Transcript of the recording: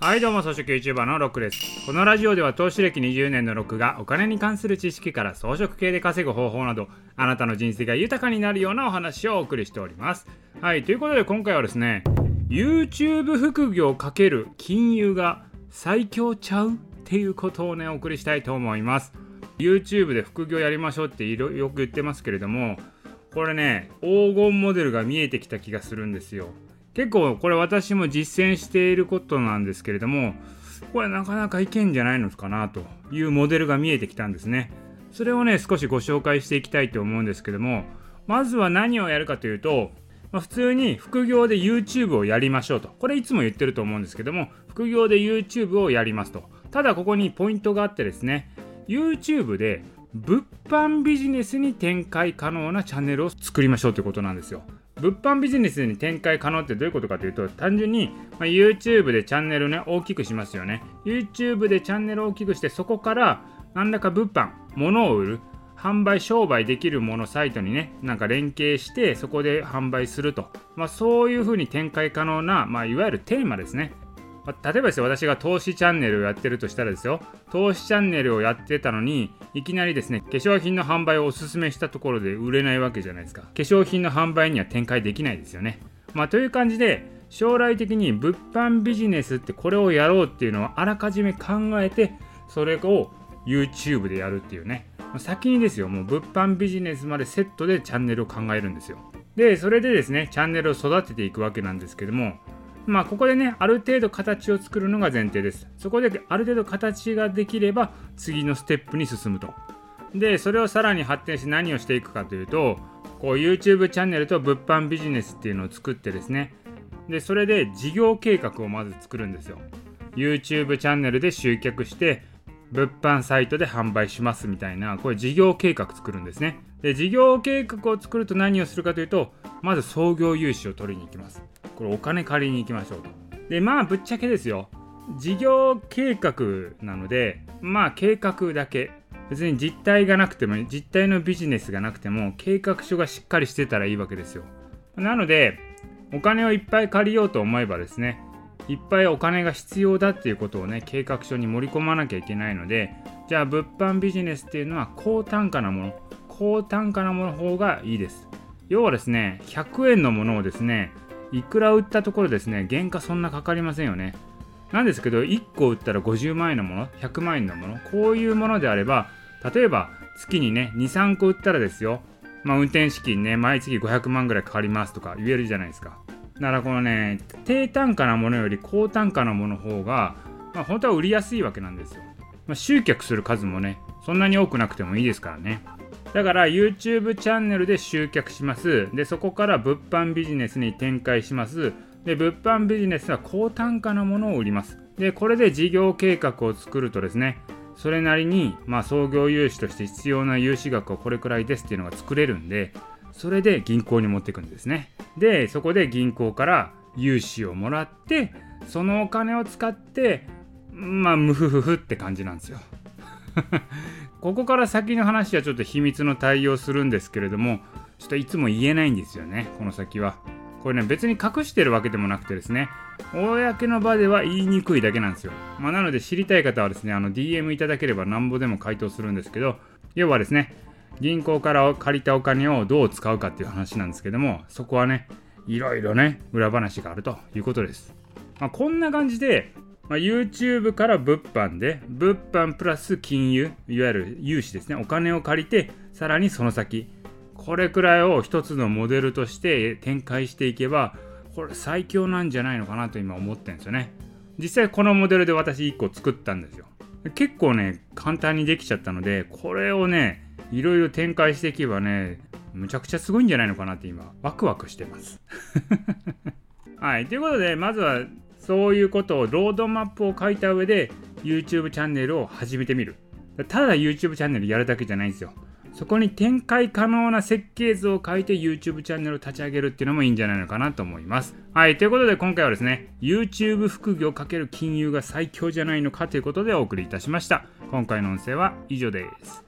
はいどうも草食 YouTuber のロックですこのラジオでは投資歴20年のロックがお金に関する知識から装飾系で稼ぐ方法などあなたの人生が豊かになるようなお話をお送りしております。はいということで今回はですね YouTube 副業×金融が最強ちゃうっていうことをねお送りしたいと思います。YouTube で副業やりましょうってよく言ってますけれどもこれね黄金モデルが見えてきた気がするんですよ。結構これ私も実践していることなんですけれどもこれなかなかいけんじゃないのかなというモデルが見えてきたんですね。それをね少しご紹介していきたいと思うんですけどもまずは何をやるかというと、まあ、普通に副業で YouTube をやりましょうと。これいつも言ってると思うんですけども副業で YouTube をやりますと。ただここにポイントがあってですね YouTube で物販ビジネスに展開可能なチャンネルを作りましょうということなんですよ。物販ビジネスに展開可能ってどういうことかというと単純に、ま、YouTube でチャンネルね大きくしますよね。YouTube でチャンネルを大きくしてそこから何らか物販物を売る販売商売できるものサイトにねなんか連携してそこで販売すると、まあ、そういうふうに展開可能な、まあ、いわゆるテーマですね。まあ、例えばですよ、私が投資チャンネルをやってるとしたらですよ、投資チャンネルをやってたのに、いきなりですね、化粧品の販売をおすすめしたところで売れないわけじゃないですか。化粧品の販売には展開できないですよね。まあ、という感じで、将来的に物販ビジネスってこれをやろうっていうのをあらかじめ考えて、それを YouTube でやるっていうね。先にですよ、もう物販ビジネスまでセットでチャンネルを考えるんですよ。で、それでですね、チャンネルを育てていくわけなんですけども、まあ、ここでね、ある程度形を作るのが前提です。そこである程度形ができれば、次のステップに進むと。で、それをさらに発展して何をしていくかというと、こう YouTube チャンネルと物販ビジネスっていうのを作ってですね、で、それで事業計画をまず作るんですよ。YouTube チャンネルで集客して、物販サイトで販売しますみたいな、これ事業計画作るんですね。で、事業計画を作ると何をするかというと、まず創業融資を取りに行きます。これお金借りに行きましょうと。で、まあぶっちゃけですよ。事業計画なので、まあ計画だけ。別に実態がなくても、実態のビジネスがなくても、計画書がしっかりしてたらいいわけですよ。なので、お金をいっぱい借りようと思えばですね、いっぱいお金が必要だっていうことをね、計画書に盛り込まなきゃいけないので、じゃあ物販ビジネスっていうのは高単価なもの、高単価なものの方がいいです。要はですね、100円のものをですね、いくら売ったところですね、原価そんなかかりませんよね。なんですけど、1個売ったら50万円のもの、100万円のもの、こういうものであれば、例えば月にね、2、3個売ったらですよ、まあ、運転資金ね、毎月500万ぐらいかかりますとか言えるじゃないですか。だからこのね、低単価なものより高単価なものの方が、まあ、本当は売りやすいわけなんですよ。まあ、集客する数もね、そんなに多くなくてもいいですからね。だから YouTube チャンネルで集客します。で、そこから物販ビジネスに展開します。で、物販ビジネスは高単価なものを売ります。で、これで事業計画を作るとですね、それなりに、まあ、創業融資として必要な融資額はこれくらいですっていうのが作れるんで、それで銀行に持っていくんですね。で、そこで銀行から融資をもらって、そのお金を使って、まあ、ムフフフって感じなんですよ。ここから先の話はちょっと秘密の対応するんですけれども、ちょっといつも言えないんですよね、この先は。これね、別に隠してるわけでもなくてですね、公の場では言いにくいだけなんですよ。まあ、なので知りたい方はですね、あの DM いただければなんぼでも回答するんですけど、要はですね、銀行から借りたお金をどう使うかっていう話なんですけども、そこはね、いろいろね、裏話があるということです。まあ、こんな感じで、まあ、YouTube から物販で、物販プラス金融、いわゆる融資ですね、お金を借りて、さらにその先、これくらいを一つのモデルとして展開していけば、これ最強なんじゃないのかなと今思ってるんですよね。実際このモデルで私1個作ったんですよ。結構ね、簡単にできちゃったので、これをね、いろいろ展開していけばね、むちゃくちゃすごいんじゃないのかなって今、ワクワクしてます。はい、ということで、まずはそういうことをロードマップを書いた上で YouTube チャンネルを始めてみる。ただ YouTube チャンネルやるだけじゃないんですよ。そこに展開可能な設計図を書いて YouTube チャンネルを立ち上げるっていうのもいいんじゃないのかなと思います。はい、ということで今回はですね、YouTube 副業×金融が最強じゃないのかということでお送りいたしました。今回の音声は以上です。